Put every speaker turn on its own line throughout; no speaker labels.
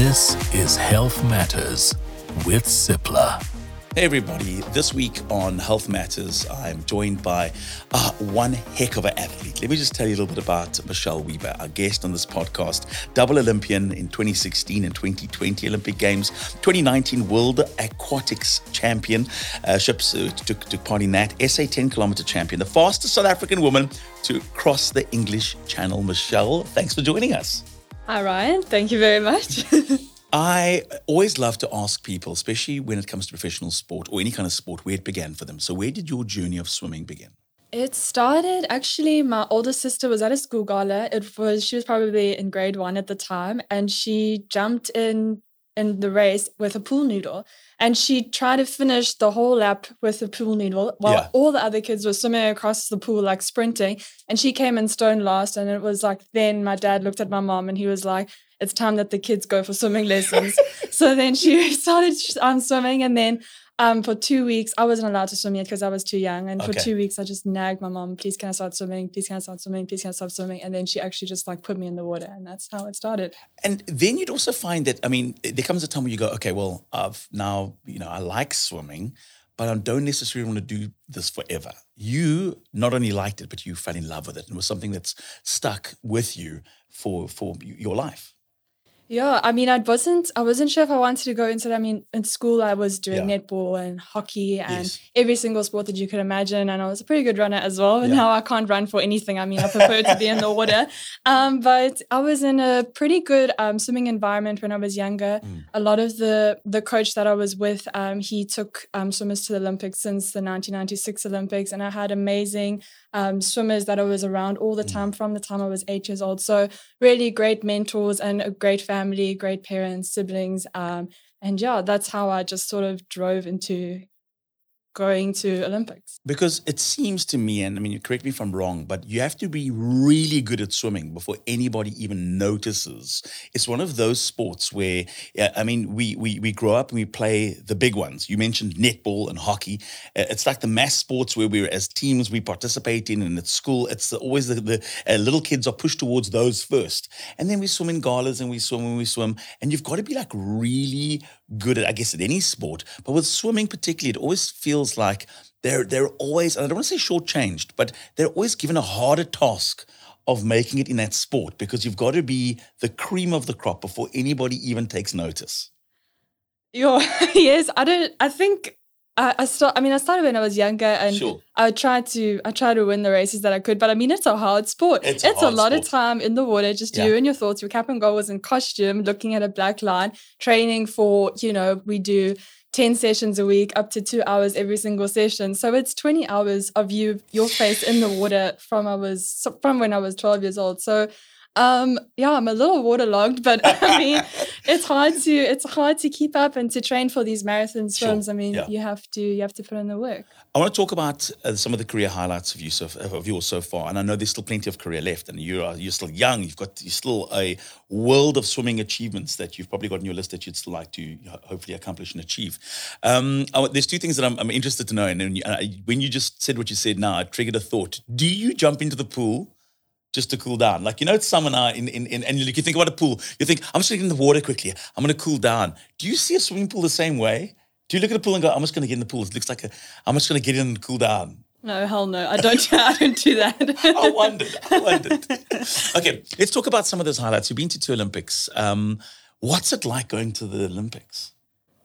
This is Health Matters with Cipla.
Hey, everybody. This week on Health Matters, I'm joined by uh, one heck of an athlete. Let me just tell you a little bit about Michelle Weber, our guest on this podcast. Double Olympian in 2016 and 2020 Olympic Games, 2019 World Aquatics Champion. Uh, ships uh, took, took part in that. SA 10 kilometer champion, the fastest South African woman to cross the English Channel. Michelle, thanks for joining us.
Hi, Ryan. Thank you very much.
I always love to ask people, especially when it comes to professional sport or any kind of sport, where it began for them. So, where did your journey of swimming begin?
It started actually. My older sister was at a school gala. It was she was probably in grade one at the time, and she jumped in in the race with a pool noodle, and she tried to finish the whole lap with a pool noodle while
Yeah.
all the other kids were swimming across the pool like sprinting, and she came in stone last. And it was like then my dad looked at my mom and he was like, "It's time that the kids go for swimming lessons." so then she started um, swimming, and then um, for two weeks, I wasn't allowed to swim yet because I was too young. And for two weeks, I just nagged my mom, please can I start swimming? Please can I start swimming? Please can I start swimming? And then she actually just like put me in the water. And that's how it started.
And then you'd also find that, I mean, there comes a time where you go, okay, well, I've now, you know, I like swimming, but I don't necessarily want to do this forever. You not only liked it, but you fell in love with it and it was something that's stuck with you for for your life.
Yeah, I mean, I wasn't, I wasn't sure if I wanted to go into it. I mean, in school, I was doing
Yeah.
netball and hockey and
Yes.
every single sport that you could imagine. And I was a pretty good runner as well. And
Yeah.
now I can't run for anything. I mean, I prefer to be in the water. Um, but I was in a pretty good um, swimming environment when I was younger.
Mm.
A lot of the the coach that I was with, um, he took um, swimmers to the Olympics since the 1996 Olympics, and I had amazing um, swimmers that I was around all the
Mm.
time from the time I was eight years old. So really great mentors and a great family, great parents, siblings. Um, and yeah, that's how I just sort of drove into going to Olympics.
Because it seems to me, and I mean, correct me if I'm wrong, but you have to be really good at swimming before anybody even notices. It's one of those sports where, I mean, we we we grow up and we play the big ones. You mentioned netball and hockey. Uh, It's like the mass sports where we're as teams we participate in, and at school, it's always the, the uh, little kids are pushed towards those first, and then we swim in galas and we swim and we swim, and you've got to be like really good at, I guess, at any sport, but with swimming particularly, it always feels like they're they're always, and I don't want to say shortchanged, but they're always given a harder task of making it in that sport because you've got to be the cream of the crop before anybody even takes notice.
Yeah, yes, I don't. I think I, I start. I mean, I started when I was younger, and
Sure.
I tried to. I tried to win the races that I could, but I mean, it's a hard sport.
It's
It's,
a
a, lot
sport.
of time in the water, just
Yeah.
you and your thoughts. Your cap and goal was in costume, looking at a black line, training for. You know, we do. 10 sessions a week up to two hours every single session. So it's 20 hours of you your face in the water from i was from when i was 12 years old. So um yeah i'm a little waterlogged but i mean it's hard to it's hard to keep up and to train for these marathon
Sure,
swims i mean
yeah.
you have to you have to put in the work
I want to talk about uh, some of the career highlights of you so of yours so far, and I know there's still plenty of career left, and you are you're still young. You've got you're still a world of swimming achievements that you've probably got on your list that you'd still like to hopefully accomplish and achieve. Um, I, there's two things that I'm, I'm interested to know, and when you, uh, when you just said what you said now, it triggered a thought. Do you jump into the pool? Just to cool down, like you know, it's summer now, in, in, in, and you think about a pool. You think, I'm just going to get in the water quickly. I'm going to cool down. Do you see a swimming pool the same way? Do you look at a pool and go, I'm just going to get in the pool? It looks like a, I'm just going to get in and cool down.
no hell no i don't i don't do that
I wondered. I wondered. okay, let's talk about some of those highlights. You've been to two Olympics. Um, what's it like going to the Olympics?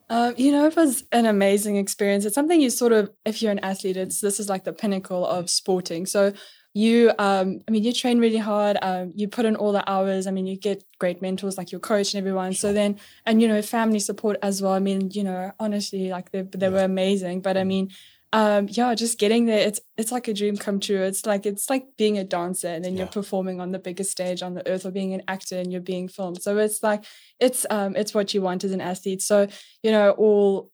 Um, you know, it was an amazing experience. It's something you sort of, if you're an athlete, it's this is like the pinnacle of sporting. So you, um, I mean, you train really hard. Um, you put in all the hours. I mean, you get great mentors like your coach and everyone. So then, and you know, family support as well. I mean, you know, honestly, like they they were amazing. But I mean, um, yeah, just getting there, it's it's like a dream come true. It's like it's like being a dancer and then
Yeah.
you're performing on the biggest stage on the earth, or being an actor and you're being filmed. So it's like it's um it's what you want as an athlete. So you know all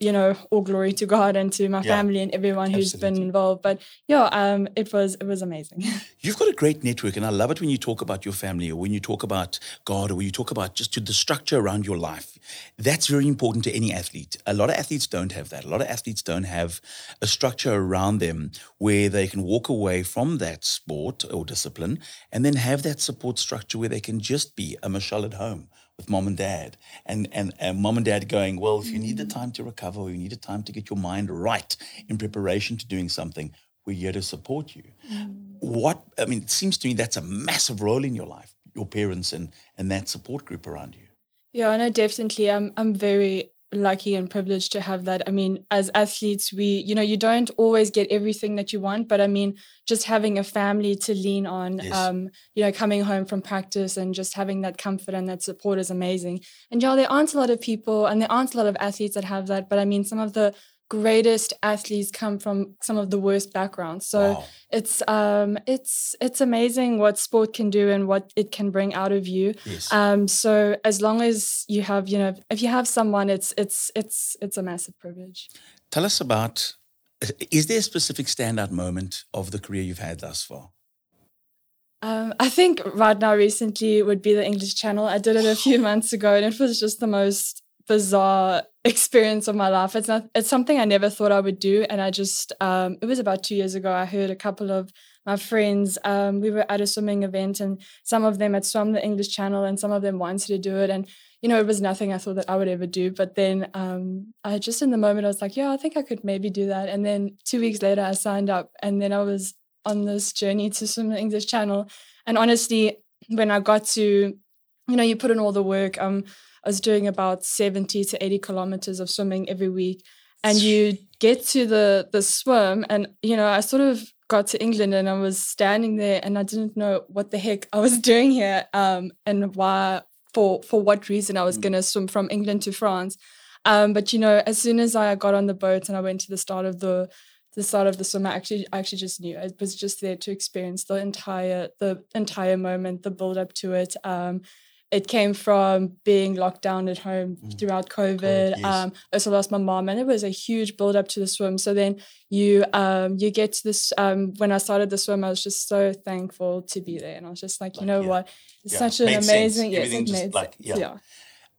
you know all glory to God and to my
Yeah.
family and everyone who's
Absolutely.
been involved. But yeah, um, it was it was amazing.
You've got a great network, and I love it when you talk about your family or when you talk about God or when you talk about just to the structure around your life. That's very important to any athlete. A lot of athletes don't have that. A lot of athletes don't have a structure around them where they can walk away from that sport or discipline and then have that support structure where they can just be a Michelle at home with mom and dad, and, and and mom and dad going, well, if you need the time to recover, or you need the time to get your mind right in preparation to doing something, we're here to support you. Mm. What I mean, it seems to me that's a massive role in your life, your parents and and that support group around you.
Yeah, I know definitely. I'm I'm very lucky and privileged to have that. I mean, as athletes, we, you know, you don't always get everything that you want, but I mean, just having a family to lean on,
Yes.
um, you know, coming home from practice and just having that comfort and that support is amazing. And yeah, there aren't a lot of people and there aren't a lot of athletes that have that, but I mean, some of the greatest athletes come from some of the worst backgrounds. So
Wow.
it's um it's it's amazing what sport can do and what it can bring out of you.
Yes.
Um, so as long as you have, you know, if you have someone, it's it's it's it's a massive privilege.
Tell us about. Is there a specific standout moment of the career you've had thus far?
Um, I think right now, recently would be the English Channel. I did it a few months ago, and it was just the most bizarre experience of my life. It's not. It's something I never thought I would do, and I just. Um, it was about two years ago. I heard a couple of my friends. Um, we were at a swimming event, and some of them had swum the English Channel, and some of them wanted to do it, and you know, it was nothing I thought that I would ever do. But then, um, I just in the moment, I was like, yeah, I think I could maybe do that. And then two weeks later, I signed up, and then I was on this journey to swim the English Channel. And honestly, when I got to, you know, you put in all the work. Um, I was doing about seventy to eighty kilometers of swimming every week, and you get to the the swim, and you know, I sort of got to England, and I was standing there, and I didn't know what the heck I was doing here, um, and why for for what reason I was
Mm.
going to swim from England to France. Um, but you know, as soon as I got on the boat and I went to the start of the the start of the swim, I actually I actually just knew I was just there to experience the entire the entire moment, the build up to it. Um, it came from being locked down at home
Mm.
throughout COVID.
yes.
Um, I also lost my mom, and it was a huge build up to the swim. So then you um, you get to this. Um, when I started the swim, I was just so thankful to be there, and I was just like, you
Like,
know
yeah.
what, it's
Yeah,
such an
made sense.
amazing. Yes,
Everything just
made
like-
sense.
yeah.
yeah.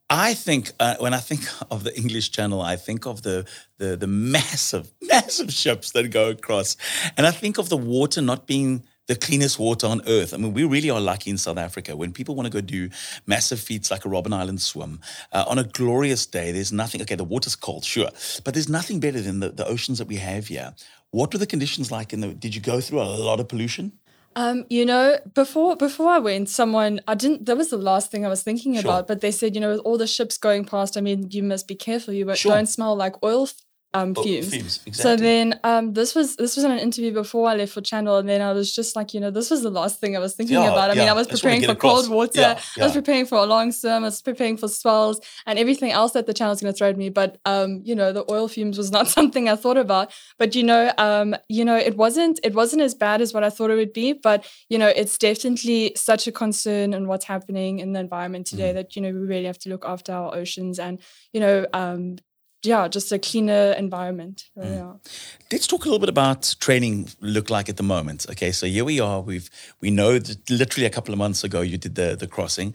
I think uh, when I think of the English Channel, I think of the, the the massive, massive ships that go across, and I think of the water not being the cleanest water on earth. I mean, we really are lucky in South Africa when people want to go do massive feats like a Robben Island swim uh, on a glorious day. There's nothing. Okay, the water's cold, sure, but there's nothing better than the, the oceans that we have here. What were the conditions like? In the did you go through a lot of pollution?
Um, you know, before before I went, someone I didn't. That was the last thing I was thinking
Sure.
about. But they said, you know, with all the ships going past, I mean, you must be careful. You
Sure.
don't smell like oil um,
Oh,
fumes.
fumes,
So then, um, this was this was in an interview before I left for Channel, and then I was just like, you know, this was the last thing I was thinking
Yeah,
about. I mean. I was
I just wanna
preparing for
across.
cold water,
Yeah,
I was preparing for a long swim, I was preparing for swells, and everything else that the channel's going to throw at me. But um, you know, the oil fumes was not something I thought about. But you know, um, you know, it wasn't it wasn't as bad as what I thought it would be. But you know, it's definitely such a concern and what's happening in the environment today
Mm.
that you know we really have to look after our oceans and you know. Um, yeah, just a cleaner environment. So,
Mm.
yeah.
Let's talk a little bit about training look like at the moment. Okay, so here we are. We've we know that literally a couple of months ago you did the the crossing.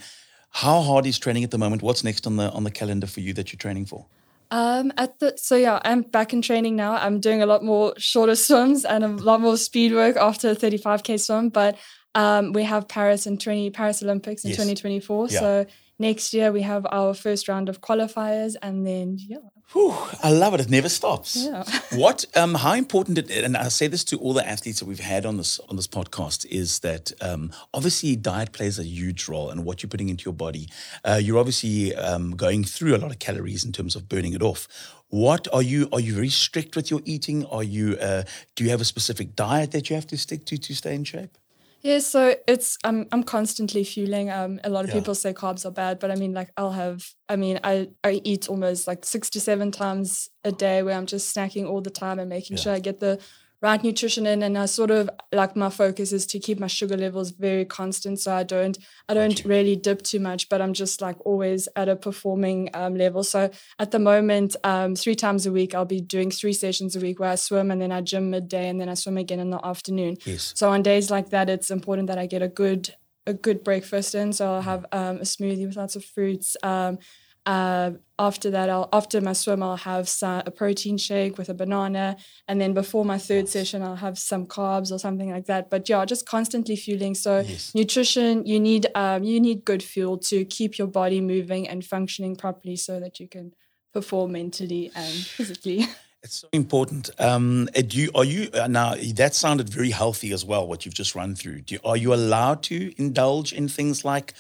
How hard is training at the moment? What's next on the on the calendar for you that you're training for?
Um, at the so yeah, I'm back in training now. I'm doing a lot more shorter swims and a lot more speed work after a 35k swim. But um, we have Paris in 20 Paris Olympics in
Yes.
2024.
Yeah.
So next year we have our first round of qualifiers, and then yeah,
Whew, I love it. It never stops.
Yeah.
what? Um, how important? It, and I say this to all the athletes that we've had on this on this podcast is that um, obviously diet plays a huge role in what you're putting into your body. Uh, you're obviously um, going through a lot of calories in terms of burning it off. What are you? Are you very strict with your eating? Are you? Uh, do you have a specific diet that you have to stick to to stay in shape?
Yeah, so it's I'm I'm constantly fueling. Um, a lot of
Yeah.
people say carbs are bad, but I mean, like I'll have. I mean, I I eat almost like six to seven times a day, where I'm just snacking all the time and making
Yeah.
sure I get the right nutrition in. And I sort of like my focus is to keep my sugar levels very constant, so I don't I don't really dip too much, but I'm just like always at a performing um, level. So at the moment, um, three times a week, I'll be doing three sessions a week where I swim and then I gym midday and then I swim again in the afternoon.
Yes.
So on days like that, it's important that I get a good a good breakfast in. So I'll have um, a smoothie with lots of fruits. Uh, after that, I'll after my swim, I'll have some, a protein shake with a banana, and then before my third session, I'll have some carbs or something like that. But yeah, just constantly fueling. So
Yes.
nutrition, you need um, you need good fuel to keep your body moving and functioning properly, so that you can perform mentally and physically.
It's so important. Um, uh, do you, are you uh, now? That sounded very healthy as well. What you've just run through. Do you, are you allowed to indulge in things like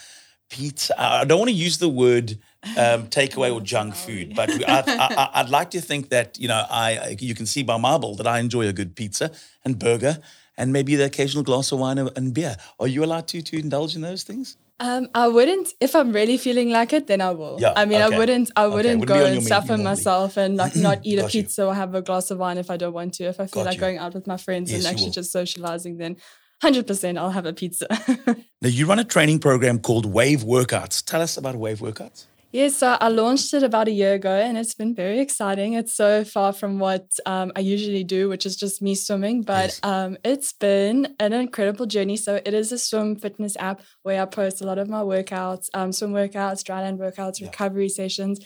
pizza? I don't want to use the word um, takeaway or junk food, but I, I, I'd like to think that you know I you can see by my bill that I enjoy a good pizza and burger and maybe the occasional glass of wine and beer. Are you allowed to to indulge in those things?
Um, I wouldn't if I'm really feeling like it, then I will.
Yeah,
I mean,
okay.
I wouldn't. I wouldn't
wouldn't
go and suffer myself and like not eat a
Got you.
pizza or have a glass of wine if I don't want to. If I feel
Got
like
you.
going out with my friends
Yes,
and actually just socializing, then hundred percent I'll have a pizza.
Now you run a training program called Wave Workouts. Tell us about Wave Workouts.
Yes, so I launched it about a year ago and it's been very exciting. It's so far from what um, I usually do, which is just me swimming, but um, it's been an incredible journey. So it is a swim fitness app where I post a lot of my workouts, um, swim workouts, dryland workouts,
Yeah.
recovery sessions,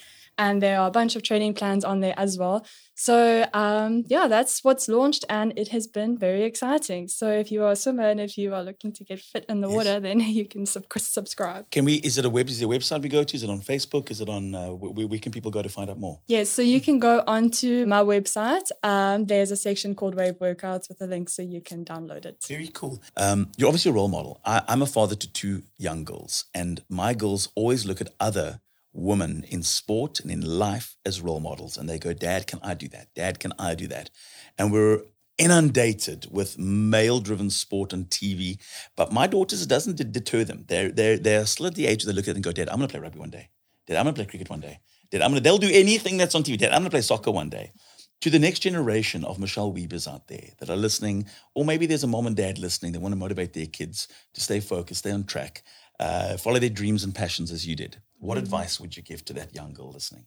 and there are a bunch of training plans on there as well. So um, yeah, that's what's launched and it has been very exciting. So if you are a swimmer and if you are looking to get fit in the
Yes.
water, then you can sub- subscribe.
Can we? Is it a web? Is there a website we go to? Is it on Facebook? Is it on? Uh, where, where can people go to find out more?
Yes, so you can go onto my website. Um, there's a section called Wave Workouts with a link so you can download it.
Very cool. Um, you're obviously a role model. I, I'm a father to two young girls, and my girls always look at other women in sport and in life as role models, and they go, "Dad, can I do that? Dad, can I do that?" And we're inundated with male-driven sport on TV. But my daughters, it doesn't de- deter them. They're they're they're still at the age where they look at it and go, "Dad, I'm going to play rugby one day. Dad, I'm going to play cricket one day. Dad, I'm going to. They'll do anything that's on TV. Dad, I'm going to play soccer one day." to the next generation of Michelle Webers out there that are listening, or maybe there's a mom and dad listening that want to motivate their kids to stay focused, stay on track, uh, follow their dreams and passions as you did. What advice would you give to that young girl listening?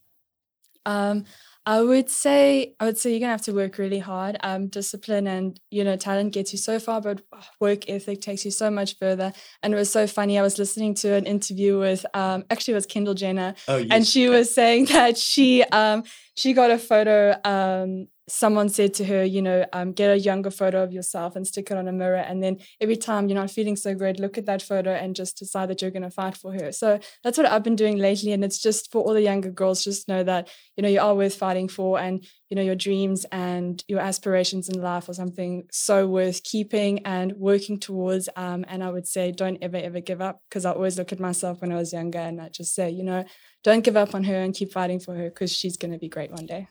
Um, I would say I would say you're gonna have to work really hard. Um, discipline and you know talent gets you so far, but work ethic takes you so much further. And it was so funny. I was listening to an interview with um, actually it was Kendall Jenner,
Oh, yes.
and she was saying that she um she got a photo um someone said to her you know um get a younger photo of yourself and stick it on a mirror. And then every time you're not feeling so great look at that photo and just decide that you're going to fight for her. So that's what i've been doing lately and it's just for all the younger girls just know that you know you are worth fighting for and you know your dreams and your aspirations in life are something so worth keeping and working towards um, and i would say don't ever ever give up because i always look at myself when i was younger and i just say you know don't give up on her and keep fighting for her because she's going to be great one day.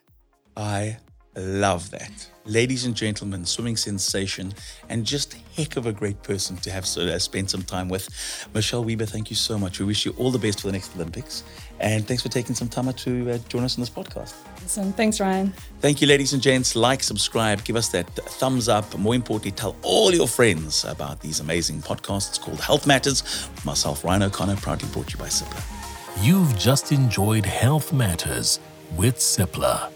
I love that. Ladies and gentlemen, swimming sensation and just heck of a great person to have so, uh, spent some time with. Michelle Weber, thank you so much. We wish you all the best for the next Olympics. And thanks for taking some time out to uh, join us on this podcast.
awesome thanks ryan
Thank you, ladies and gents. Like, subscribe, give us that thumbs up. More importantly, tell all your friends about these amazing podcasts called Health Matters. Myself, Ryan O'Connor, proudly brought to you by Cipla.
You've just enjoyed Health Matters with Cipla.